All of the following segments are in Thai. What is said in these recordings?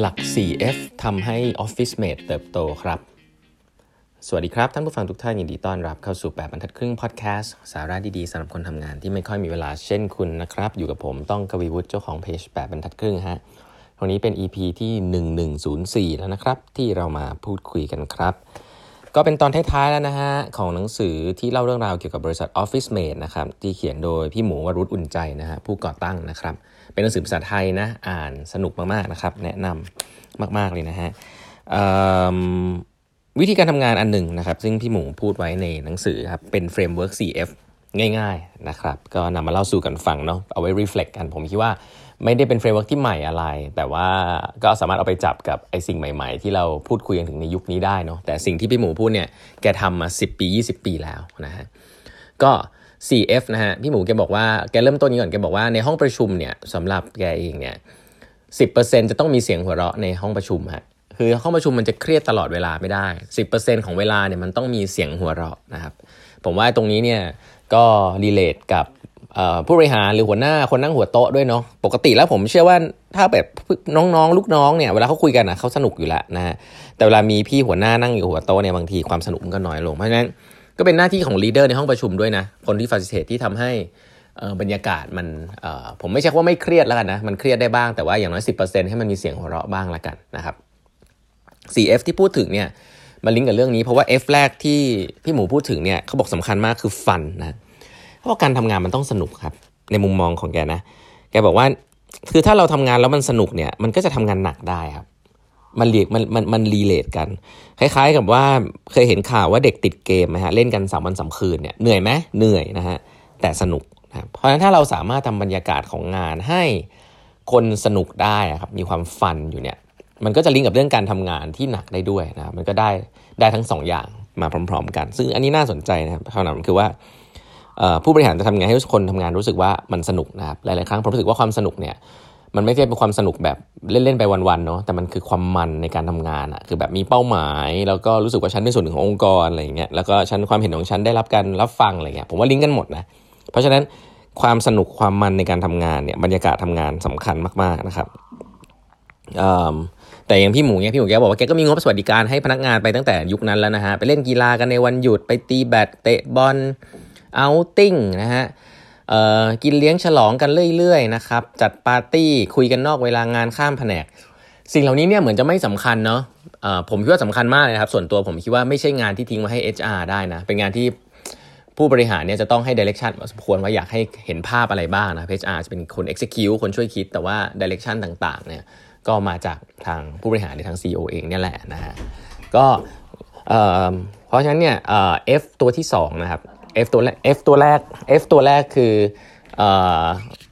หลัก 4F ทำให้ Office Mate เติบโตครับ สวัสดีครับ ท่านผู้ฟังทุกท่านยินดีต้อนรับเข้าสู่ 8บรรทัดครึ่งพอดแคสต์สาระดีๆสำหรับคนทำงานที่ไม่ค่อยมีเวลาเช่นคุณนะครับ อยู่กับผมต้องกวีวุฒิเจ้าของเพจ8บรรทัดครึ่งฮะวันนี้เป็น EP ที่ 1104 แล้วนะครับ ที่เรามาพูดคุยกันครับ ก็เป็นตอนท้ายๆแล้วนะฮะ ของหนังสือที่เล่าเรื่องราวเกี่ยวกับบริษัท Office Mate นะครับที่เขียนโดยพี่หมูวรุษอุ่นใจนะฮะผู้ก่อตั้งนะครับ เป็นหนังสือภาษาไทยนะอ่านสนุกมากๆนะครับ แนะนำมากๆเลยนะฮะวิธีการทำงานอันหนึ่งนะครับ ซึ่งพี่หมูพูดไว้ในหนังสือครับเป็นเฟรมเวิร์ก 4F ง่ายๆนะครับก็นำมาเล่าสู่กันฟังเนาะเอาไว้ reflect กันผมคิดว่าไม่ได้เป็น framework ที่ใหม่อะไร แต่ว่าก็สามารถเอาไปจับกับไอ้สิ่งใหม่ๆ ที่เราพูดคุยกันถึงในยุคนี้ได้เนาะแต่สิ่งที่พี่หมูพูดเนี่ยแกทำมา 10 ปี 20 ปีแล้วนะฮะก็ 4F นะฮะพี่หมูแกบอกว่าแกเริ่มต้นนี้ก่อนแกบอกว่าในห้องประชุมเนี่ยสำหรับแกเองเนี่ยสิจะต้องมีเสียงหัวเราะในห้องประชุมฮะคือห้องประชุมมันจะเครียดตลอดเวลาไม่ได้ 10%ของเวลาเนี่ยมันต้องมีเสียงหัวเราะนะครับผมว่าตรงนี้เนี่ยก็รีเลทกับผู้บริหารหรือหัวหน้าคนนั่งหัวโต๊ะด้วยเนาะปกติแล้วผมเชื่อว่าถ้าแบบน้องๆ ลูกน้องเนี่ยเวลาเขาคุยกันนะเขาสนุกอยู่แล้วนะแต่เวลามีพี่หัวหน้านั่งอยู่หัวโต๊ะเนี่ยบางทีความสนุกมันก็น้อยลงเพราะฉะนั้น ก็เป็นหน้าที่ของ leader ในห้องประชุมด้วยนะ คนที่ facilitate ที่ทำให้บรรยากาศมันผมไม่ใช่ว่าไม่เครียดแล้วกันนะมันเครียดได้บ้างแต่ว่าอย่างน้อย 10%ให้มันมีเสียงหัวเราะบ้างละกันนะครับ 4F ที่พูดถึงเนี่ยมาลิงก์กับเรื่องนี้เพราะว่า F แรกที่พี่หมูพูดถึงเนี่ยเขาบอกสำคัญมากคือ fun นะเพราะการทำงานมันต้องสนุกครับ ในมุมมองของแกนะ แกบอกว่าคือถ้าเราทำงานแล้วมันสนุกเนี่ยมันก็จะทำงานหนักได้ครับ มันเรียกมันมันมันรีเลทกัน คล้ายๆกับว่าเคยเห็นข่าวว่าเด็กติดเกมไหมฮะเล่นกันสามวันสามคืนเนี่ยเหนื่อยไหมเหนื่อยนะฮะแต่สนุกนะเพราะฉะนั้นถ้าเราสามารถทำบรรยากาศของงานให้คนสนุกได้ครับมีความฟันอยู่เนี่ยมันก็จะลิงก์กับเรื่องการทำงานที่หนักได้ด้วยนะมันก็ได้ได้ทั้ง2ออย่างมาพร้อม ๆ กัน ซึ่งอันนี้น่าสนใจนะครับคำถามคือว่าผู้บริหารจะทำไงให้คนทำงานรู้สึกว่ามันสนุกนะครับหลายๆครั้งผมรู้สึกว่าความสนุกเนี่ย มันไม่ใช่เป็นความสนุกแบบเล่นๆไปวันๆเนาะแต่มันคือความมันในการทำงานอะคือแบบมีเป้าหมาย แล้วก็รู้สึกว่าฉันเป็นส่วนหนึ่งขององค์กรอะไรอย่างเงี้ยแล้วก็ฉันความเห็นของฉันได้รับการรับฟังอะไรเงี้ยผมว่าลิงก์กันหมดนะเพราะฉะนั้นความสนุกความมันในการทำงานเนี่ยบรรยากาศทำงานสำคัญมากๆนะครับแต่อย่างพี่หมูเนี่ยพี่หมูแกบอกว่าแกก็มีงบสวัสดิการให้พนักงานไปตั้งแต่ยุคนั้นแล้วนะฮะไปเล่นกีฬากันในวันหยุดไปตีแบดเตะบอลเอาติ้งนะฮะ กินเลี้ยงฉลองกันเรื่อยๆนะครับจัดปาร์ตี้คุยกันนอกเวลางานข้ามแผนก สิ่งเหล่านี้เนี่ยเหมือนจะไม่สำคัญเนาะผมคิดว่าสำคัญมากเลยครับ ส่วนตัวผมคิดว่าไม่ใช่งานที่ทิ้งมาให้ HR ได้นะ เป็นงานที่ผู้บริหารเนี่ยจะต้องให้ direction สมควรว่าอยากให้เห็นภาพอะไรบ้างนะ HR จะเป็นคน execute คนช่วยคิดแต่ว่า direction ต่างๆเนี่ยก็มาจากทางผู้บริหารหรือทาง CEO เองเนี่ยแหละนะฮะก็เพราะฉะนั้นเนี่ย F ตัวที่2นะครับ F ตัวแรก F ตัวแรก F ตัวแรกคือเอ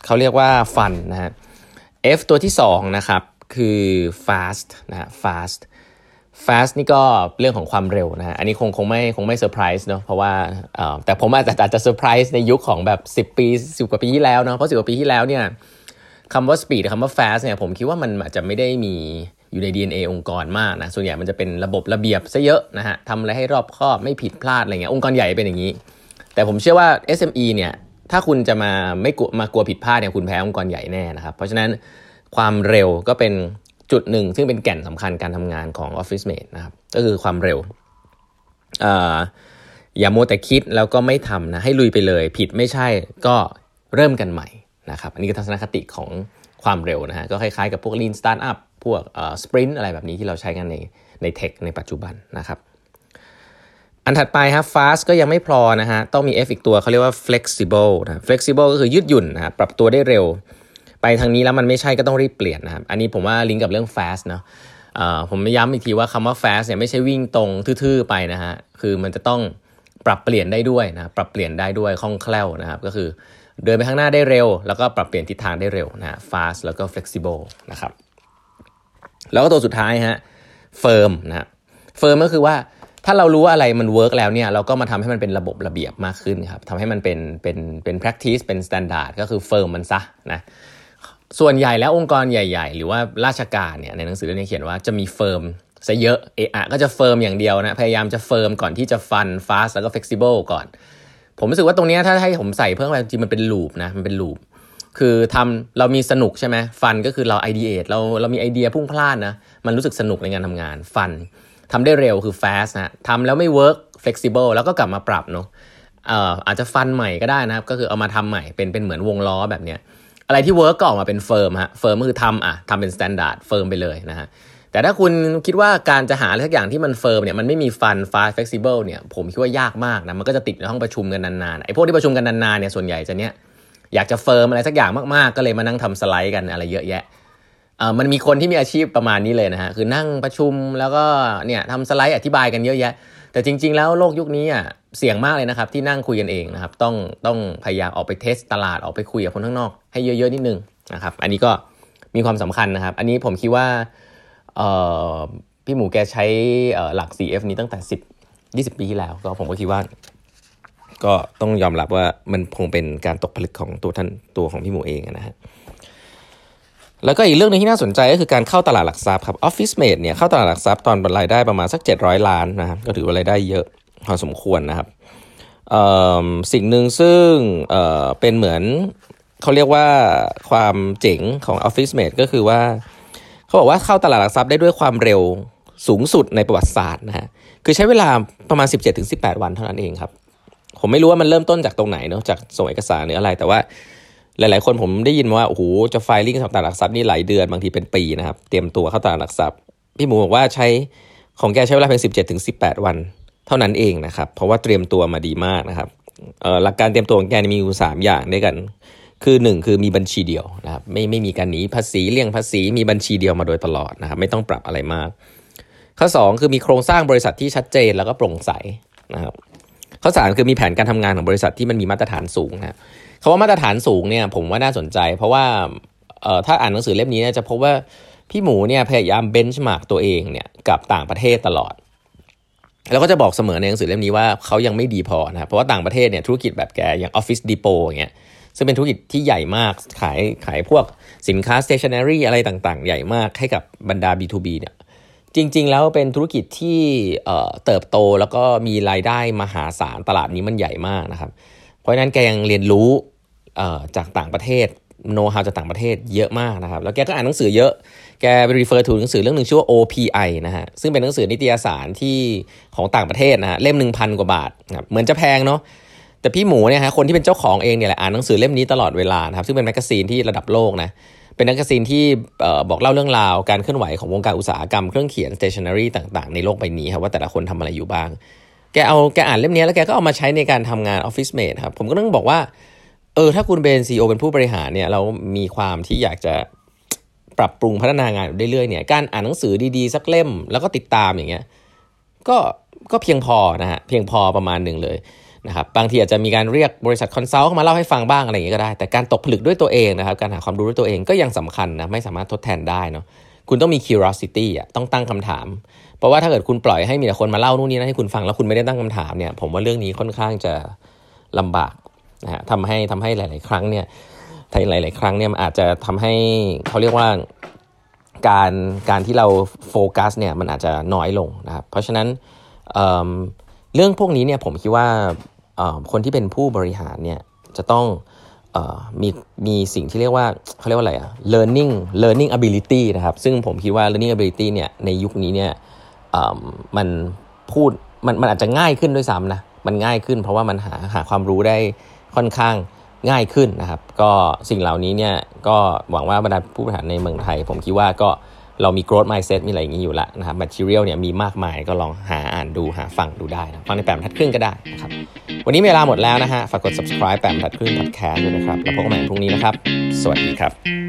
เขาเรียกว่า fun นะฮะ F ตัวที่2นะครับคือ fast นะฮะ fast fast นี่ก็เรื่องของความเร็วนะฮะ อันนี้คงคงไม่คงไม่เซอร์ไพรส์เนาะ เพราะว่าแต่ผมอาจจะอาจจะเซอร์ไพรส์ในยุคของแบบ 10 ปี 10 กว่าปีที่แล้วเนาะ เพราะ 10 กว่าปีที่แล้วเนี่ยคำว่า speed คำว่า fast เนี่ยผมคิดว่ามันอาจจะไม่ได้มีอยู่ใน DNA องค์กรมากนะ ส่วนใหญ่มันจะเป็นระบบระเบียบซะเยอะนะฮะทำอะไรให้รอบคอบไม่ผิดพลาดอะไรเงี้ย องค์กรใหญ่เป็นอย่างนี้ แต่ผมเชื่อว่า SME เนี่ยถ้าคุณจะมาไม่กลัวมากลัวผิดพลาดเนี่ยคุณแพ้องค์กรใหญ่แน่นะครับเพราะฉะนั้นความเร็วก็เป็นจุดหนึ่งซึ่งเป็นแก่นสำคัญการทำงานของ Office Mate นะครับก็คือความเร็วอย่าโมแต่คิดแล้วก็ไม่ทำนะให้ลุยไปเลย ผิดไม่ใช่ก็เริ่มกันใหม่นะครับอันนี้คือทัศนคติของความเร็วนะฮะก็คล้ายๆกับพวก Lean Startup พวกสปรินต์อะไรแบบนี้ที่เราใช้กันในในเทคในปัจจุบันนะครับ อันถัดไปครับ fast ก็ยังไม่พอนะฮะ ต้องมี F อีกตัวเขาเรียกว่า flexible นะ flexible ก็คือยืดหยุ่นนะปรับตัวได้เร็ว ไปทางนี้แล้วมันไม่ใช่ก็ต้องรีบเปลี่ยนนะครับ อันนี้ผมว่าลิงก์กับเรื่อง fast เนาะผมย้ำอีกทีว่าคำว่า fast เนี่ยไม่ใช่วิ่งตรงทื่อๆไปนะฮะ คือมันจะต้องปรับเปลี่ยนได้ด้วยนะ ปรับเปลี่ยนได้ด้วยคล่องแคล่วนะครับ ก็คือเดินไปข้างหน้าได้เร็ว แล้วก็ปรับเปลี่ยนทิศทางได้เร็วนะ fast แล้วก็ flexible นะครับ แล้วก็ตัวสุดท้ายฮะ firm นะ firm ก็คือว่า ถ้าเรารู้ว่าอะไรมัน work แล้วเนี่ยเราก็มาทำให้มันเป็นระบบระเบียบมากขึ้นครับทำให้มันเป็นเป็นเป็น practice เป็น standard ก็คือ firm มันซะนะส่วนใหญ่แล้วองค์กรใหญ่ ๆ หรือว่าราชการเนี่ยในหนังสือเล่มนี้เขียนว่าจะมี firmซะเยอะเอะก็จะ firm อย่างเดียวนะพยายามจะ firm ก่อนที่จะ fun fast แล้วก็ flexible ก่อน ผมรู้สึกว่าตรงนี้ถ้าให้ผมใส่เพิ่มไปจริงมันเป็น loop นะมันเป็น loop คือทำเรามีสนุกใช่ไหม fun ก็คือเราไอเดียเราเรามีไอเดียพุ่งพล่านนะมันรู้สึกสนุกในงานทำงาน fun ทำได้เร็วคือ fast นะทำแล้วไม่ work flexible แล้วก็กลับมาปรับเนาะเอ่ออาจจะ fun ใหม่ก็ได้นะครับ ก็คือเอามาทำใหม่เป็นเป็นเหมือนวงล้อแบบเนี้ยอะไรที่ work ก็ออกมาเป็น firm ฮะ firm ก็คือทำอะทำเป็น standard firm ไปเลยนะฮะแต่ถ้าคุณคิดว่าการจะหาอะไรสักอย่างที่มัน firm เนี่ยมันไม่มี fun fast flexible เนี่ยผมคิดว่ายากมากนะมันก็จะติดในห้องประชุมกันนานๆไอ้พวกที่ประชุมกันนานๆเนี่ยส่วนใหญ่จะเนี้ยอยากจะ firm อะไรสักอย่างมากๆ ก็เลยมานั่งทำสไลด์กันอะไรเยอะแยะ มันมีคนที่มีอาชีพประมาณนี้เลยนะฮะคือนั่งประชุมแล้วก็เนี่ยทำสไลด์อธิบายกันเยอะแยะ แต่จริง ๆ แล้วโลกยุคนี้อะเสี่ยงมากเลยนะครับที่นั่งคุยกันเองนะครับต้องต้องพยายามออกไป test ตลาดออกไปคุยกับคนข้างนอก ให้เยอะๆนิดนึงนะครับอันนี้ก็มีความสำคัญนะครับ อันนี้ผมคิดว่าพี่หมูแกใช้หลัก CF นี้ตั้งแต่ 10 20 ปีที่แล้ว ก็ผมก็คิดว่า ก็ต้องยอมรับว่ามันคงเป็นการตกผลึกของตัวท่านตัวของพี่หมูเองนะฮะ แล้วก็อีกเรื่องนึงที่น่าสนใจก็คือการเข้าตลาดหลักทรัพย์ครับ Office Mate เนี่ยเข้าตลาดหลักทรัพย์ตอนรายได้ประมาณสัก 700 ล้านนะครับก็ถือว่ารายได้เยอะพอสมควรนะครับสิ่งหนึ่งซึ่งเเป็นเหมือนเขาเรียกว่าความเจ๋งของ Office Mate ก็คือว่าเขาบอกว่าเข้าตลาดหลักทรัพย์ได้ด้วยความเร็วสูงสุดในประวัติศาสตร์นะฮะคือใช้เวลาประมาณ 17-18 วันเท่านั้นเองครับ ผมไม่รู้ว่ามันเริ่มต้นจากตรงไหนเนาะจากส่งเอกสารหรืออะไรแต่ว่า หลายๆ คนผมได้ยินว่าโอ้โหจะไฟลิ่งสำตลาดหลักทรัพย์นี่หลายเดือนบางทีเป็นปีนะครับ เตรียมตัวเข้าตลาดหลักทรัพย์ พี่หมูบอกว่าใช้ของแกใช้เวลาเพียง 17-18 วัน เท่านั้นเองนะครับ เพราะว่าเตรียมตัวมาดีมากนะครับหลักการเตรียมตัวของแกมีอยู่3อย่างด้วยกัน คือ 1 คือมีบัญชีเดียวนะครับไม่ไม่มีการหนีภาษีเลี่ยงภาษีมีบัญชีเดียวมาโดยตลอดนะครับไม่ต้องปรับอะไรมาก ข้อ 2 คือมีโครงสร้างบริษัทที่ชัดเจนแล้วก็โปร่งใสนะครับ ข้อ3คือมีแผนการทำงานของบริษัทที่มันมีมาตรฐานสูงนะคาว่ามาตรฐานสูงเนี่ยผมว่าน่าสนใจ เพราะว่าเอ่อถ้าอ่านหนังสือเล่มนี้เนี่ยจะพบว่าพี่หมูเนี่ยพยายามเบนช์มาร์กตัวเองเนี่ยกับต่างประเทศตลอด แล้วก็จะบอกเสมอในหนังสือเล่มนี้ว่าเขายังไม่ดีพอนะเพราะว่าต่างประเทศเนี่ยธุรกิจแบบแกอย่าง Office Depot อย่างเงี้ยซึ่งเป็นธุรกิจที่ใหญ่มากขายขายพวกสินค้า stationery อะไรต่างๆ ใหญ่มากให้กับบรรดา B2B เนี่ย จริง ๆ แล้วเป็นธุรกิจที่เติบโตแล้วก็มีรายได้มหาศาลตลาดนี้มันใหญ่มากนะครับ เพราะฉะนั้นแกยังเรียนรู้จากต่างประเทศโน้ตฮาวจากต่างประเทศเยอะมากนะครับ แล้วแกก็อ่านหนังสือเยอะ แกไป refer ถึงหนังสือเรื่องหนึ่งชื่อว่า OPI นะฮะ ซึ่งเป็นหนังสือนิตยสารที่ของต่างประเทศนะฮะ เล่มหนึ่งพันกว่าบาทนะเหมือนจะแพงเนาะ แต่พี่หมูเนี่ยฮะ คนที่เป็นเจ้าของเองเนี่ยแหละอ่านหนังสือเล่มนี้ตลอดเวลานะครับ ซึ่งเป็น magazine ที่ระดับโลกนะ เป็น magazine ที่บอกเล่าเรื่องราวการเคลื่อนไหวของวงการอุตสาหกรรมเครื่องเขียน stationery ต่างๆ ในโลกใบนี้ครับว่าแต่ละคนทำอะไรอยู่บ้าง แกเอาแกอ่านเล่มนี้แล้วแกก็เอามาใช้ในการทำงาน Office Mate ครับผมก็ต้องบอกว่าเออถ้าคุณเป็น CEO เป็นผู้บริหารเนี่ยเรามีความที่อยากจะปรับปรุงพัฒนางานเรื่อยๆเนี่ยการอ่านหนังสือดีๆ สักเล่มแล้วก็ติดตามอย่างเงี้ยก็ก็เพียงพอนะฮะเพียงพอประมาณหนึ่งเลย นะครับบางทีอาจจะมีการเรียกบริษัท consult เข้ามาเล่าให้ฟังบ้างอะไรอย่างเงี้ก็ได้ แต่การตกผลึกด้วยตัวเองนะครับการหาความรู้ด้วยตัวเองก็ยังสำคัญนะไม่สามารถทดแทนได้เนาะคุณต้องมี curiosity อะต้องตั้งคำถาม เพราะว่าถ้าเกิดคุณปล่อยให้มีแต่คนมาเล่านู่นนี่นั่นให้คุณฟังแล้วคุณไม่ได้ตั้งคำถามเนี่ยผมว่าเรื่องนี้ค่อนข้างจะลำบากนะฮะทำให้ทำให้หลาย ๆ ครั้งเนี่ยหลาย ๆ ครั้งเนี่ยอาจจะทำให้เขาเรียกว่าการการที่เราโฟกัสเนี่ยมันอาจจะน้อยลงนะครับเพราะฉะนั้นเเรื่องพวกนี้เนี่ยผมคิดว่า คนที่เป็นผู้บริหารเนี่ยจะต้องมีมีสิ่งที่เรียกว่าเขาเรียกว่าอะไรอะ learning learning ability นะครับ ซึ่งผมคิดว่า learning ability เนี่ยในยุคนี้เนี่ยมันพูดมันมันอาจจะง่ายขึ้นด้วยซ้ำนะ มันง่ายขึ้นเพราะว่ามันหาหาความรู้ได้ค่อนข้างง่ายขึ้นนะครับ ก็สิ่งเหล่านี้เนี่ยก็หวังว่าบรรดาผู้บริหารในเมืองไทย ผมคิดว่าก็เรามี growth mindset มีอะไรอย่างนี้อยู่แล้วนะครับ material เนี่ยมีมากมายก็ลองหาอ่านดูหาฟังดูได้นะฟังในแปมทัดครึ่งก็ได้นะครับ วันนี้เวลาหมดแล้วนะฮะ ฝากกด subscribe แปมทัดครึ่งทัดแคสด้วยนะครับ แล้วพบกันใหม่พรุ่งนี้นะครับ สวัสดีครับ